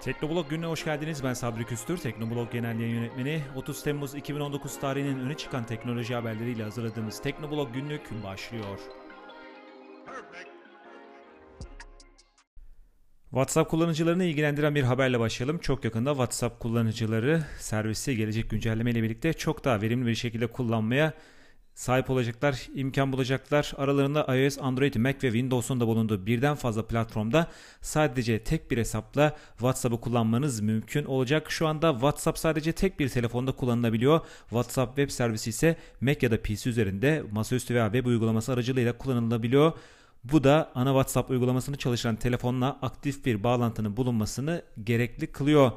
Teknoblog gününe hoş geldiniz. Ben Sabri Küstür, Teknoblog Genel Yayın Yönetmeni. 30 Temmuz 2019 tarihinin öne çıkan teknoloji haberleriyle hazırladığımız Teknoblog günlük başlıyor. WhatsApp kullanıcılarını ilgilendiren bir haberle başlayalım. Çok yakında WhatsApp kullanıcıları servisi gelecek güncelleme ile birlikte çok daha verimli bir şekilde kullanmaya sahip olacaklar, imkan bulacaklar. Aralarında iOS, Android, Mac ve Windows'un da bulunduğu birden fazla platformda sadece tek bir hesapla WhatsApp'ı kullanmanız mümkün olacak. Şu anda WhatsApp sadece tek bir telefonda kullanılabiliyor. WhatsApp web servisi ise Mac ya da PC üzerinde masaüstü veya web uygulaması aracılığıyla kullanılabiliyor. Bu da ana WhatsApp uygulamasını çalışan telefonla aktif bir bağlantının bulunmasını gerekli kılıyor.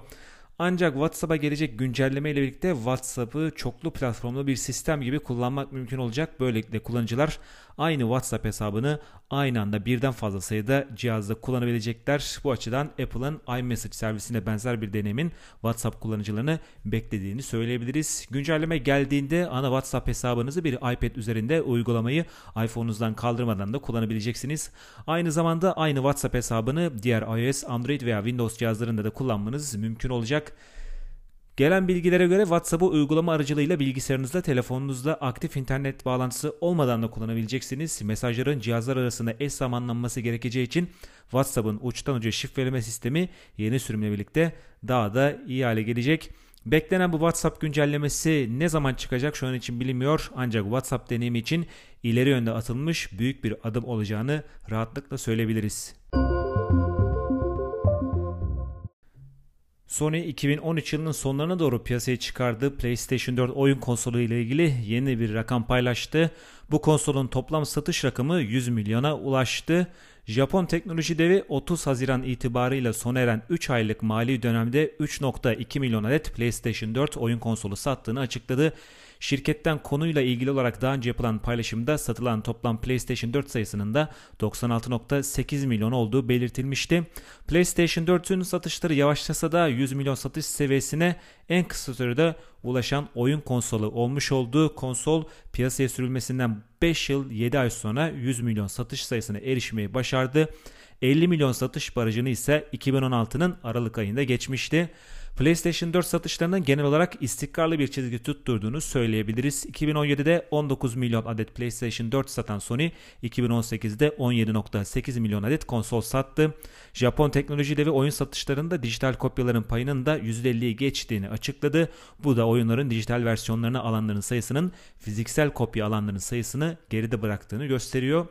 Ancak WhatsApp'a gelecek güncelleme ile birlikte WhatsApp'ı çoklu platformlu bir sistem gibi kullanmak mümkün olacak. Böylelikle kullanıcılar aynı WhatsApp hesabını aynı anda birden fazla sayıda cihazda kullanabilecekler. Bu açıdan Apple'ın iMessage servisine benzer bir deneyimin WhatsApp kullanıcılarını beklediğini söyleyebiliriz. Güncelleme geldiğinde ana WhatsApp hesabınızı bir iPad üzerinde uygulamayı iPhone'unuzdan kaldırmadan da kullanabileceksiniz. Aynı zamanda aynı WhatsApp hesabını diğer iOS, Android veya Windows cihazlarında da kullanmanız mümkün olacak. Gelen bilgilere göre WhatsApp'ı uygulama aracılığıyla bilgisayarınızda, telefonunuzda aktif internet bağlantısı olmadan da kullanabileceksiniz. Mesajların cihazlar arasında eş zamanlanması gerekeceği için WhatsApp'ın uçtan uca şifreleme sistemi yeni sürümle birlikte daha da iyi hale gelecek. Beklenen bu WhatsApp güncellemesi ne zaman çıkacak şu an için bilinmiyor ancak WhatsApp deneyimi için ileri yönde atılmış büyük bir adım olacağını rahatlıkla söyleyebiliriz. Sony 2013 yılının sonlarına doğru piyasaya çıkardığı PlayStation 4 oyun konsolu ile ilgili yeni bir rakam paylaştı. Bu konsolun toplam satış rakamı 100 milyona ulaştı. Japon teknoloji devi 30 Haziran itibarıyla sona eren 3 aylık mali dönemde 3.2 milyon adet PlayStation 4 oyun konsolu sattığını açıkladı. Şirketten konuyla ilgili olarak daha önce yapılan paylaşımda satılan toplam PlayStation 4 sayısının da 96.8 milyon olduğu belirtilmişti. PlayStation 4'ün satışları yavaşlasa da 100 milyon satış seviyesine en kısa sürede ulaşan oyun konsolu olmuş olduğu konsol piyasaya sürülmesinden 5 yıl 7 ay sonra 100 milyon satış sayısına erişmeyi başardı. 50 milyon satış barajını ise 2016'nın Aralık ayında geçmişti. PlayStation 4 satışlarının genel olarak istikrarlı bir çizgi tutturduğunu söyleyebiliriz. 2017'de 19 milyon adet PlayStation 4 satan Sony 2018'de 17.8 milyon adet konsol sattı. Japon teknoloji devi oyun satışlarında dijital kopyaların payının da %50'yi geçtiğini açıkladı. Bu da oyunların dijital versiyonlarını alanların sayısının fiziksel kopya alanların sayısını geride bıraktığını gösteriyor.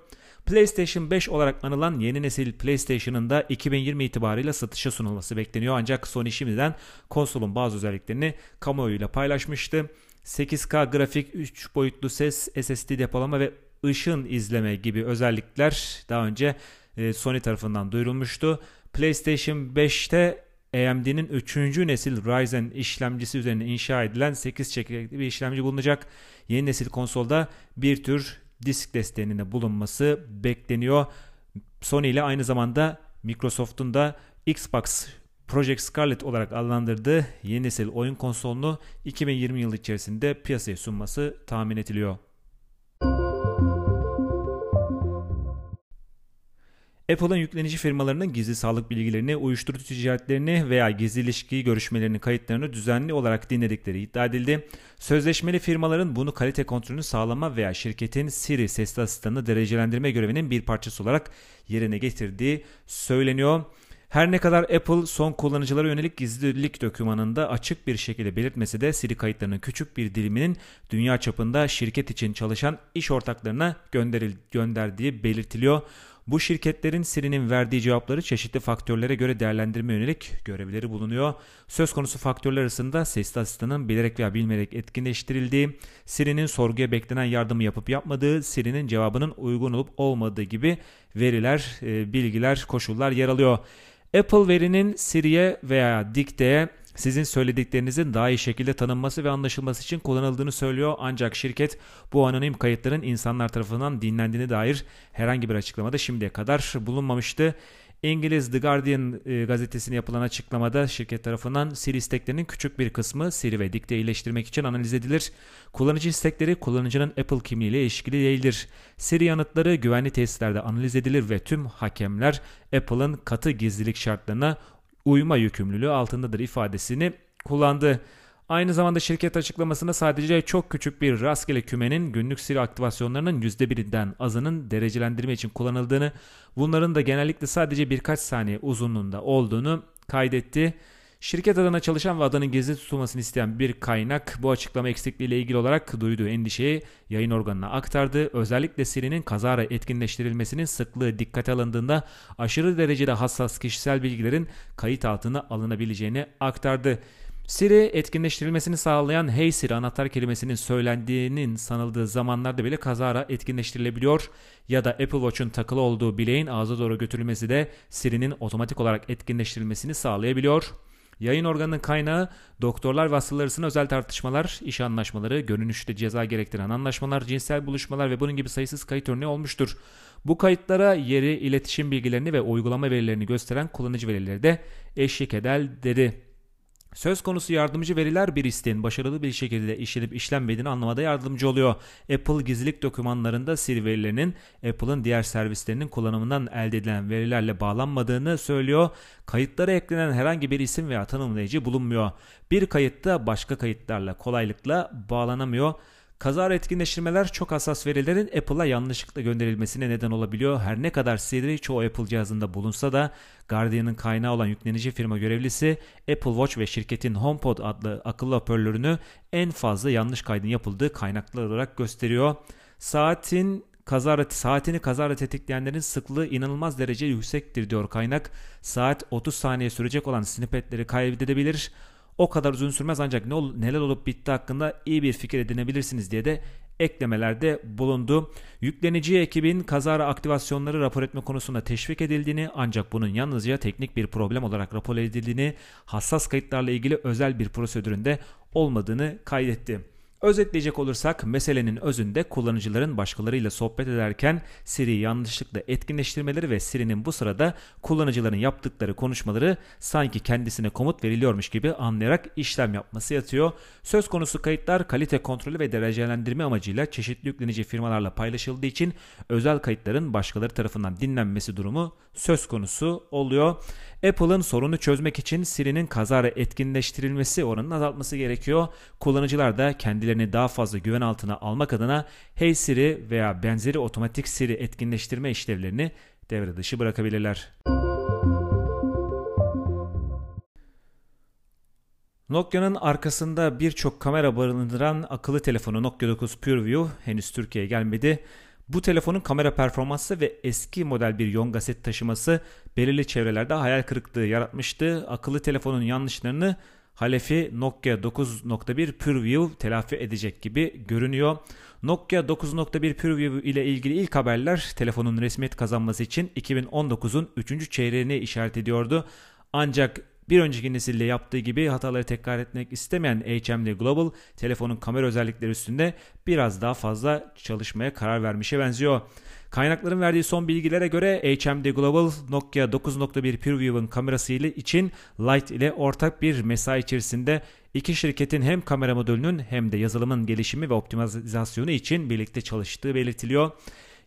PlayStation 5 olarak anılan yeni nesil PlayStation'ın da 2020 itibarıyla satışa sunulması bekleniyor. Ancak Sony şimdiden konsolun bazı özelliklerini kamuoyuyla paylaşmıştı. 8K grafik, 3 boyutlu ses, SSD depolama ve ışın izleme gibi özellikler daha önce e, Sony tarafından duyurulmuştu. PlayStation 5'te AMD'nin 3. nesil Ryzen işlemcisi üzerine inşa edilen 8 çekirdekli bir işlemci bulunacak. Yeni nesil konsolda bir tür disk desteğinin bulunması bekleniyor. Sony ile aynı zamanda Microsoft'un da Xbox Project Scarlet olarak adlandırdığı yeni nesil oyun konsolunu 2020 yılı içerisinde piyasaya sunması tahmin ediliyor. Apple'ın yüklenici firmalarının gizli sağlık bilgilerini, uyuşturucu ticaretlerini veya gizli ilişki görüşmelerini kayıtlarını düzenli olarak dinledikleri iddia edildi. Sözleşmeli firmaların bunu kalite kontrolünü sağlama veya şirketin Siri sesli asistanını derecelendirme görevinin bir parçası olarak yerine getirdiği söyleniyor. Her ne kadar Apple son kullanıcılara yönelik gizlilik dokümanında açık bir şekilde belirtmesi de Siri kayıtlarının küçük bir diliminin dünya çapında şirket için çalışan iş ortaklarına gönderil gönderdiği belirtiliyor. Bu şirketlerin Siri'nin verdiği cevapları çeşitli faktörlere göre değerlendirme yönelik görevleri bulunuyor. Söz konusu faktörler arasında sesli asistanın bilerek veya bilmeyerek etkinleştirildiği, Siri'nin sorguya beklenen yardımı yapıp yapmadığı, Siri'nin cevabının uygun olup olmadığı gibi veriler, e, bilgiler, koşullar yer alıyor. Apple verinin Siri'ye veya Dikte'ye sizin söylediklerinizin daha iyi şekilde tanınması ve anlaşılması için kullanıldığını söylüyor. Ancak şirket bu anonim kayıtların insanlar tarafından dinlendiğine dair herhangi bir açıklamada şimdiye kadar bulunmamıştı. İngiliz The Guardian e, gazetesine yapılan açıklamada şirket tarafından Siri isteklerinin küçük bir kısmı Siri ve Dikte iyileştirmek için analiz edilir. Kullanıcı istekleri kullanıcının Apple kimliğiyle ilişkili değildir. Siri yanıtları güvenli tesislerde analiz edilir ve tüm hakemler Apple'ın katı gizlilik şartlarına uyma yükümlülüğü altındadır ifadesini kullandı. Aynı zamanda şirket açıklamasında sadece çok küçük bir rastgele kümenin günlük Siri aktivasyonlarının %1'inden azının derecelendirme için kullanıldığını, bunların da genellikle sadece birkaç saniye uzunluğunda olduğunu kaydetti. Şirket adına çalışan ve adının gizli tutulmasını isteyen bir kaynak bu açıklama eksikliğiyle ilgili olarak duyduğu endişeyi yayın organına aktardı. Özellikle Siri'nin kazara etkinleştirilmesinin sıklığı dikkate alındığında aşırı derecede hassas kişisel bilgilerin kayıt altına alınabileceğini aktardı. Siri etkinleştirilmesini sağlayan Hey Siri anahtar kelimesinin söylendiğinin sanıldığı zamanlarda bile kazara etkinleştirilebiliyor ya da Apple Watch'un takılı olduğu bileğin ağza doğru götürülmesi de Siri'nin otomatik olarak etkinleştirilmesini sağlayabiliyor. Yayın organının kaynağı doktorlar ve hastalar arasında özel tartışmalar, iş anlaşmaları, görünüşte ceza gerektiren anlaşmalar, cinsel buluşmalar ve bunun gibi sayısız kayıt örneği olmuştur. Bu kayıtlara yeri, iletişim bilgilerini ve uygulama verilerini gösteren kullanıcı verileri de eşlik eder dedi. Söz konusu yardımcı veriler bir isteğin başarılı bir şekilde işlenip işlenmediğini anlamada yardımcı oluyor. Apple gizlilik dokümanlarında Siri verilerinin Apple'ın diğer servislerinin kullanımından elde edilen verilerle bağlanmadığını söylüyor. Kayıtlara eklenen herhangi bir isim veya tanımlayıcı bulunmuyor. Bir kayıtta başka kayıtlarla kolaylıkla bağlanamıyor. Kazara etkinleştirmeler çok hassas verilerin Apple'a yanlışlıkla gönderilmesine neden olabiliyor. Her ne kadar Siri çoğu Apple cihazında bulunsa da Guardian'ın kaynağı olan yüklenici firma görevlisi Apple Watch ve şirketin HomePod adlı akıllı hoparlörünü en fazla yanlış kaydın yapıldığı kaynaklar olarak gösteriyor. Saatin kazara, saatini kazara tetikleyenlerin sıklığı inanılmaz derece yüksektir diyor kaynak. Saat 30 saniye sürecek olan snippetleri kaydedebilir o kadar uzun sürmez ancak ne ol, neler olup bitti hakkında iyi bir fikir edinebilirsiniz diye de eklemelerde bulundu. Yüklenici ekibin kazara aktivasyonları rapor etme konusunda teşvik edildiğini ancak bunun yalnızca teknik bir problem olarak rapor edildiğini, hassas kayıtlarla ilgili özel bir prosedüründe olmadığını kaydetti. Özetleyecek olursak meselenin özünde kullanıcıların başkalarıyla sohbet ederken Siri'yi yanlışlıkla etkinleştirmeleri ve Siri'nin bu sırada kullanıcıların yaptıkları konuşmaları sanki kendisine komut veriliyormuş gibi anlayarak işlem yapması yatıyor. Söz konusu kayıtlar kalite kontrolü ve derecelendirme amacıyla çeşitli yüklenici firmalarla paylaşıldığı için özel kayıtların başkaları tarafından dinlenmesi durumu söz konusu oluyor. Apple'ın sorunu çözmek için Siri'nin kazara etkinleştirilmesi oranını azaltması gerekiyor. Kullanıcılar da kendilerini daha fazla güven altına almak adına Hey Siri veya benzeri otomatik Siri etkinleştirme işlevlerini devre dışı bırakabilirler. Nokia'nın arkasında birçok kamera barındıran akıllı telefonu Nokia 9 PureView henüz Türkiye'ye gelmedi. Bu telefonun kamera performansı ve eski model bir Yonga set taşıması belirli çevrelerde hayal kırıklığı yaratmıştı. Akıllı telefonun yanlışlarını Halefi Nokia 9.1 PureView telafi edecek gibi görünüyor. Nokia 9.1 PureView ile ilgili ilk haberler telefonun resmiyet kazanması için 2019'un 3. çeyreğini işaret ediyordu. Ancak bir önceki nesille yaptığı gibi hataları tekrar etmek istemeyen HMD Global telefonun kamera özellikleri üstünde biraz daha fazla çalışmaya karar vermişe benziyor. Kaynakların verdiği son bilgilere göre HMD Global Nokia 9.1 PureView'ın kamerası ile için Light ile ortak bir mesai içerisinde iki şirketin hem kamera modülünün hem de yazılımın gelişimi ve optimizasyonu için birlikte çalıştığı belirtiliyor.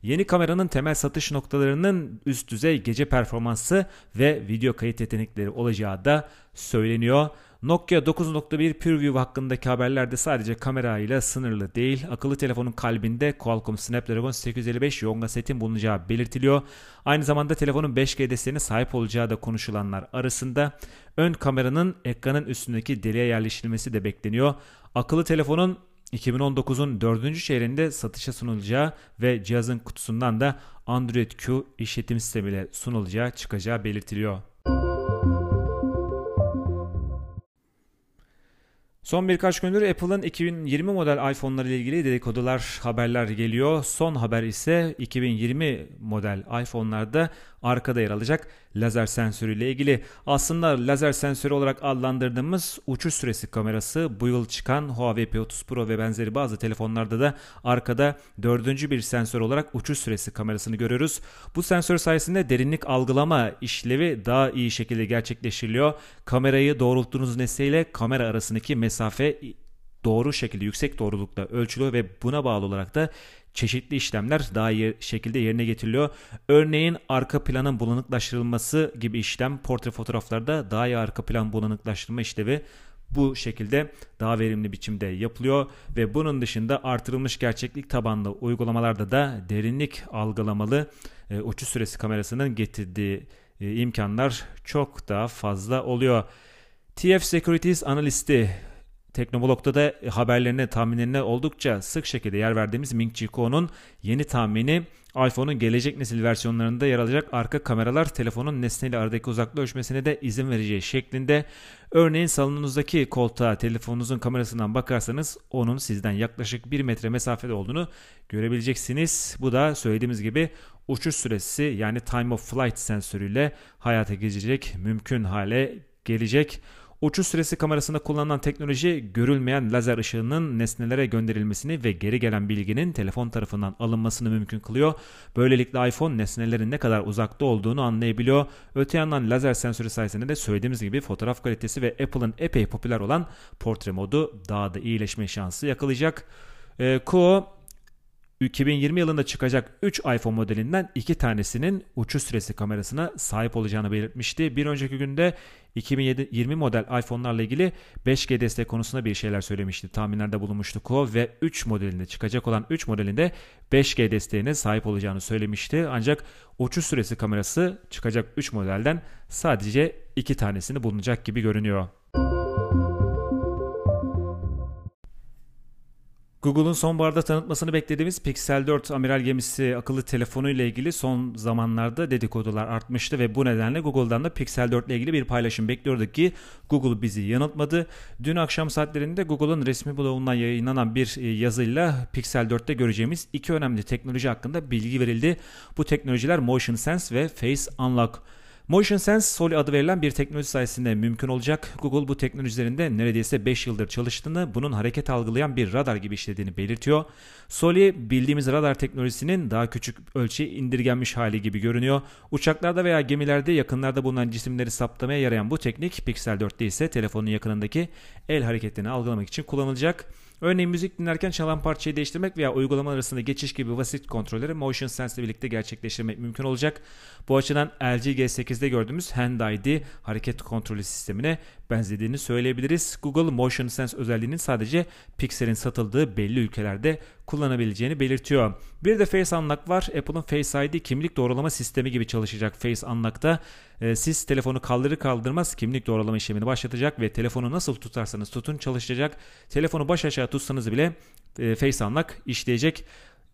Yeni kameranın temel satış noktalarının üst düzey gece performansı ve video kayıt yetenekleri olacağı da söyleniyor. Nokia 9.1 PureView hakkındaki haberlerde sadece kamerayla sınırlı değil. Akıllı telefonun kalbinde Qualcomm Snapdragon 855 Yonga setin bulunacağı belirtiliyor. Aynı zamanda telefonun 5G desteğine sahip olacağı da konuşulanlar arasında. Ön kameranın ekranın üstündeki deliğe yerleştirilmesi de bekleniyor. Akıllı telefonun 2019'un 4. çeyreğinde satışa sunulacağı ve cihazın kutusundan da Android Q işletim sistemiyle sunulacağı çıkacağı belirtiliyor. Son birkaç gündür Apple'ın 2020 model iPhone'ları ile ilgili dedikodular, haberler geliyor. Son haber ise 2020 model iPhone'larda arkada yer alacak lazer sensörüyle ilgili. Aslında lazer sensörü olarak adlandırdığımız uçuş süresi kamerası bu yıl çıkan Huawei P30 Pro ve benzeri bazı telefonlarda da arkada dördüncü bir sensör olarak uçuş süresi kamerasını görüyoruz. Bu sensör sayesinde derinlik algılama işlevi daha iyi şekilde gerçekleştiriliyor. Kamerayı doğrulttuğunuz nesneyle kamera arasındaki mesafe doğru şekilde yüksek doğrulukta ölçülüyor ve buna bağlı olarak da çeşitli işlemler daha iyi şekilde yerine getiriliyor. Örneğin arka planın bulanıklaştırılması gibi işlem portre fotoğraflarda daha iyi arka plan bulanıklaştırma işlevi bu şekilde daha verimli biçimde yapılıyor ve bunun dışında artırılmış gerçeklik tabanlı uygulamalarda da derinlik algılamalı e, uçuş süresi kamerasının getirdiği e, imkanlar çok daha fazla oluyor. TF Securities analisti Teknoblog'da da haberlerine, tahminlerine oldukça sık şekilde yer verdiğimiz Ming Chi Kuo'nun yeni tahmini iPhone'un gelecek nesil versiyonlarında yer alacak arka kameralar telefonun nesneyle aradaki uzaklığı ölçmesine de izin vereceği şeklinde. Örneğin salonunuzdaki koltuğa telefonunuzun kamerasından bakarsanız onun sizden yaklaşık 1 metre mesafede olduğunu görebileceksiniz. Bu da söylediğimiz gibi uçuş süresi yani time of flight sensörüyle hayata geçecek mümkün hale gelecek. Uçuş süresi kamerasında kullanılan teknoloji görülmeyen lazer ışığının nesnelere gönderilmesini ve geri gelen bilginin telefon tarafından alınmasını mümkün kılıyor. Böylelikle iPhone nesnelerin ne kadar uzakta olduğunu anlayabiliyor. Öte yandan lazer sensörü sayesinde de söylediğimiz gibi fotoğraf kalitesi ve Apple'ın epey popüler olan portre modu daha da iyileşme şansı yakalayacak. E, Kuo 2020 yılında çıkacak 3 iPhone modelinden 2 tanesinin uçuş süresi kamerasına sahip olacağını belirtmişti. Bir önceki günde 2020 model iPhone'larla ilgili 5G destek konusunda bir şeyler söylemişti. Tahminlerde bulunmuştu Kuo ve 3 modelinde çıkacak olan 3 modelinde 5G desteğine sahip olacağını söylemişti. Ancak uçuş süresi kamerası çıkacak 3 modelden sadece 2 tanesini bulunacak gibi görünüyor. Google'un sonbaharda tanıtmasını beklediğimiz Pixel 4 amiral gemisi akıllı telefonu ile ilgili son zamanlarda dedikodular artmıştı ve bu nedenle Google'dan da Pixel 4 ile ilgili bir paylaşım bekliyorduk ki Google bizi yanıltmadı. Dün akşam saatlerinde Google'un resmi blogundan yayınlanan bir e, yazıyla Pixel 4'te göreceğimiz iki önemli teknoloji hakkında bilgi verildi. Bu teknolojiler Motion Sense ve Face Unlock. Motion Sense Soli adı verilen bir teknoloji sayesinde mümkün olacak. Google bu teknolojilerinde neredeyse 5 yıldır çalıştığını, bunun hareket algılayan bir radar gibi işlediğini belirtiyor. Soli bildiğimiz radar teknolojisinin daha küçük ölçüye indirgenmiş hali gibi görünüyor. Uçaklarda veya gemilerde yakınlarda bulunan cisimleri saptamaya yarayan bu teknik Pixel 4'te ise telefonun yakınındaki el hareketlerini algılamak için kullanılacak. Örneğin müzik dinlerken çalan parçayı değiştirmek veya uygulama arasında geçiş gibi basit kontrolleri Motion Sense ile birlikte gerçekleştirmek mümkün olacak. Bu açıdan LG G8'de gördüğümüz Hand ID hareket kontrolü sistemine benzediğini söyleyebiliriz. Google Motion Sense özelliğinin sadece Pixel'in satıldığı belli ülkelerde kullanabileceğini belirtiyor. Bir de Face Unlock var. Apple'ın Face ID kimlik doğrulama sistemi gibi çalışacak Face Unlock'ta. E, siz telefonu kaldırır kaldırmaz kimlik doğrulama işlemini başlatacak ve telefonu nasıl tutarsanız tutun çalışacak. Telefonu baş aşağı tutsanız bile e, Face Unlock işleyecek.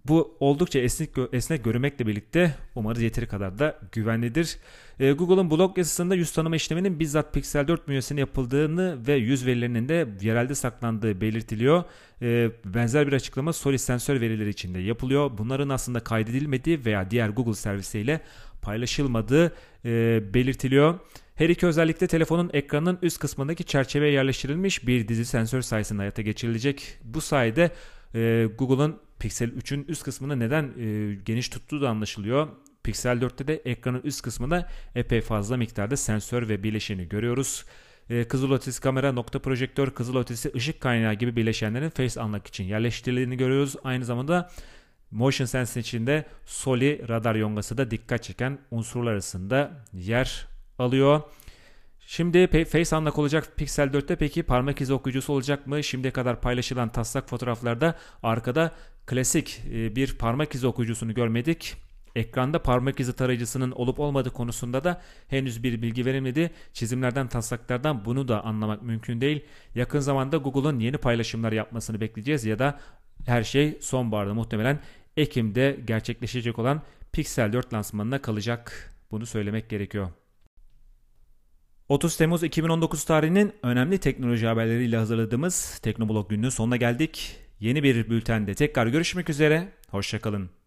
Bu oldukça esnek, esnek görünmekle birlikte umarız yeteri kadar da güvenlidir. Ee, Google'ın blog yazısında yüz tanıma işleminin bizzat Pixel 4 bünyesinde yapıldığını ve yüz verilerinin de yerelde saklandığı belirtiliyor. Ee, benzer bir açıklama Solis sensör verileri için de yapılıyor. Bunların aslında kaydedilmediği veya diğer Google servisiyle paylaşılmadığı e, belirtiliyor. Her iki özellikle telefonun ekranının üst kısmındaki çerçeveye yerleştirilmiş bir dizi sensör sayesinde hayata geçirilecek. Bu sayede e, Google'ın Pixel 3'ün üst kısmını neden e, geniş tuttuğu da anlaşılıyor. Pixel 4'te de ekranın üst kısmında epey fazla miktarda sensör ve bileşeni görüyoruz. E, kızılötesi kamera, nokta projektör, kızılötesi ışık kaynağı gibi bileşenlerin face unlock için yerleştirildiğini görüyoruz. Aynı zamanda Motion Sense içinde Soli radar yongası da dikkat çeken unsurlar arasında yer alıyor. Şimdi Face Unlock olacak Pixel 4'te peki parmak izi okuyucusu olacak mı? Şimdiye kadar paylaşılan taslak fotoğraflarda arkada klasik e, bir parmak izi okuyucusunu görmedik. Ekranda parmak izi tarayıcısının olup olmadığı konusunda da henüz bir bilgi verilmedi. Çizimlerden, taslaklardan bunu da anlamak mümkün değil. Yakın zamanda Google'un yeni paylaşımlar yapmasını bekleyeceğiz ya da her şey sonbaharda muhtemelen Ekim'de gerçekleşecek olan Pixel 4 lansmanına kalacak. Bunu söylemek gerekiyor. 30 Temmuz 2019 tarihinin önemli teknoloji haberleriyle hazırladığımız Teknoblog gününün sonuna geldik. Yeni bir bültende tekrar görüşmek üzere. Hoşçakalın.